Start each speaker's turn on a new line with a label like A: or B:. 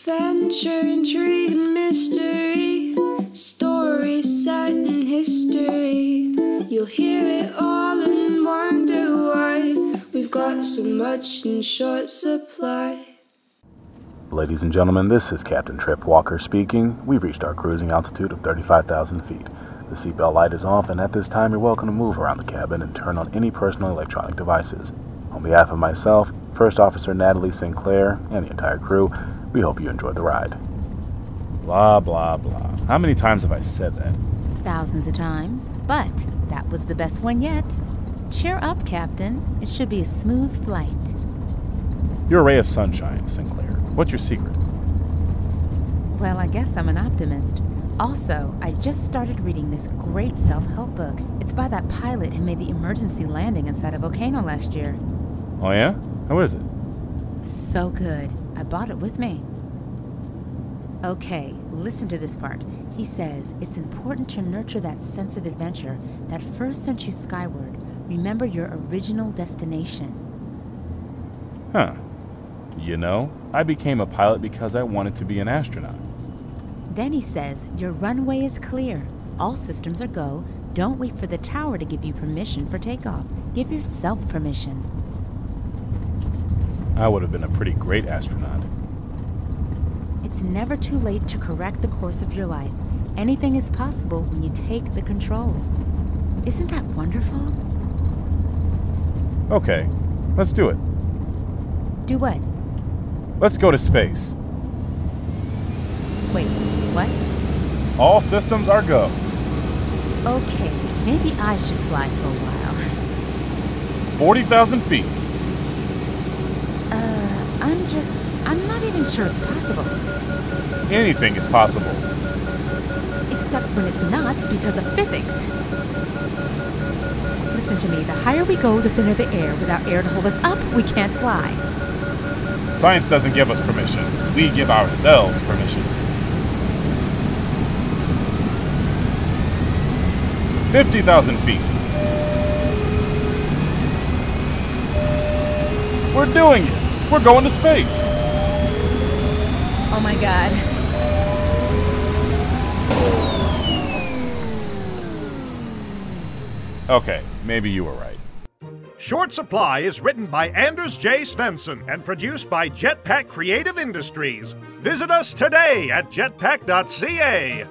A: Adventure, intrigue, and mystery. Stories set history. You'll hear it all and wonder why we've got so much in short supply.
B: Ladies and gentlemen, this is Captain Trip Walker speaking. We've reached our cruising altitude of 35,000 feet. The seatbelt light is off, and at this time, you're welcome to move around the cabin and turn on any personal electronic devices. On behalf of myself, First Officer Natalie Sinclair, and the entire crew, we hope you enjoyed the ride. Blah, blah, blah. How many times have I said that?
C: Thousands of times, but that was the best one yet. Cheer up, Captain. It should be a smooth flight.
B: You're a ray of sunshine, Sinclair. What's your secret?
C: Well, I guess I'm an optimist. Also, I just started reading this great self help book. It's by that pilot who made the emergency landing inside a volcano last year.
B: Oh, yeah? How is it?
C: So good. I bought it with me. Okay, listen to this part. He says it's important to nurture that sense of adventure that first sent you skyward. Remember your original destination.
B: Huh. You know, I became a pilot because I wanted to be an astronaut.
C: Then he says your runway is clear. All systems are go. Don't wait for the tower to give you permission for takeoff. Give yourself permission.
B: I would have been a pretty great astronaut.
C: It's never too late to correct the course of your life. Anything is possible when you take the controls. Isn't that wonderful?
B: Okay, let's do it.
C: Do what?
B: Let's go to space.
C: Wait, what?
B: All systems are go.
C: Okay, maybe I should fly for a while.
B: 40,000 feet.
C: I'm just. I'm not even sure it's possible.
B: Anything is possible.
C: Except when it's not because of physics. Listen to me, the higher we go, the thinner the air. Without air to hold us up, we can't fly.
B: Science doesn't give us permission. We give ourselves permission. 50,000 feet. We're doing it. We're going to space.
C: Oh my god.
B: Okay, maybe you were right.
D: Short Supply is written by Anders J. Svensson and produced by Jetpack Creative Industries. Visit us today at jetpack.ca.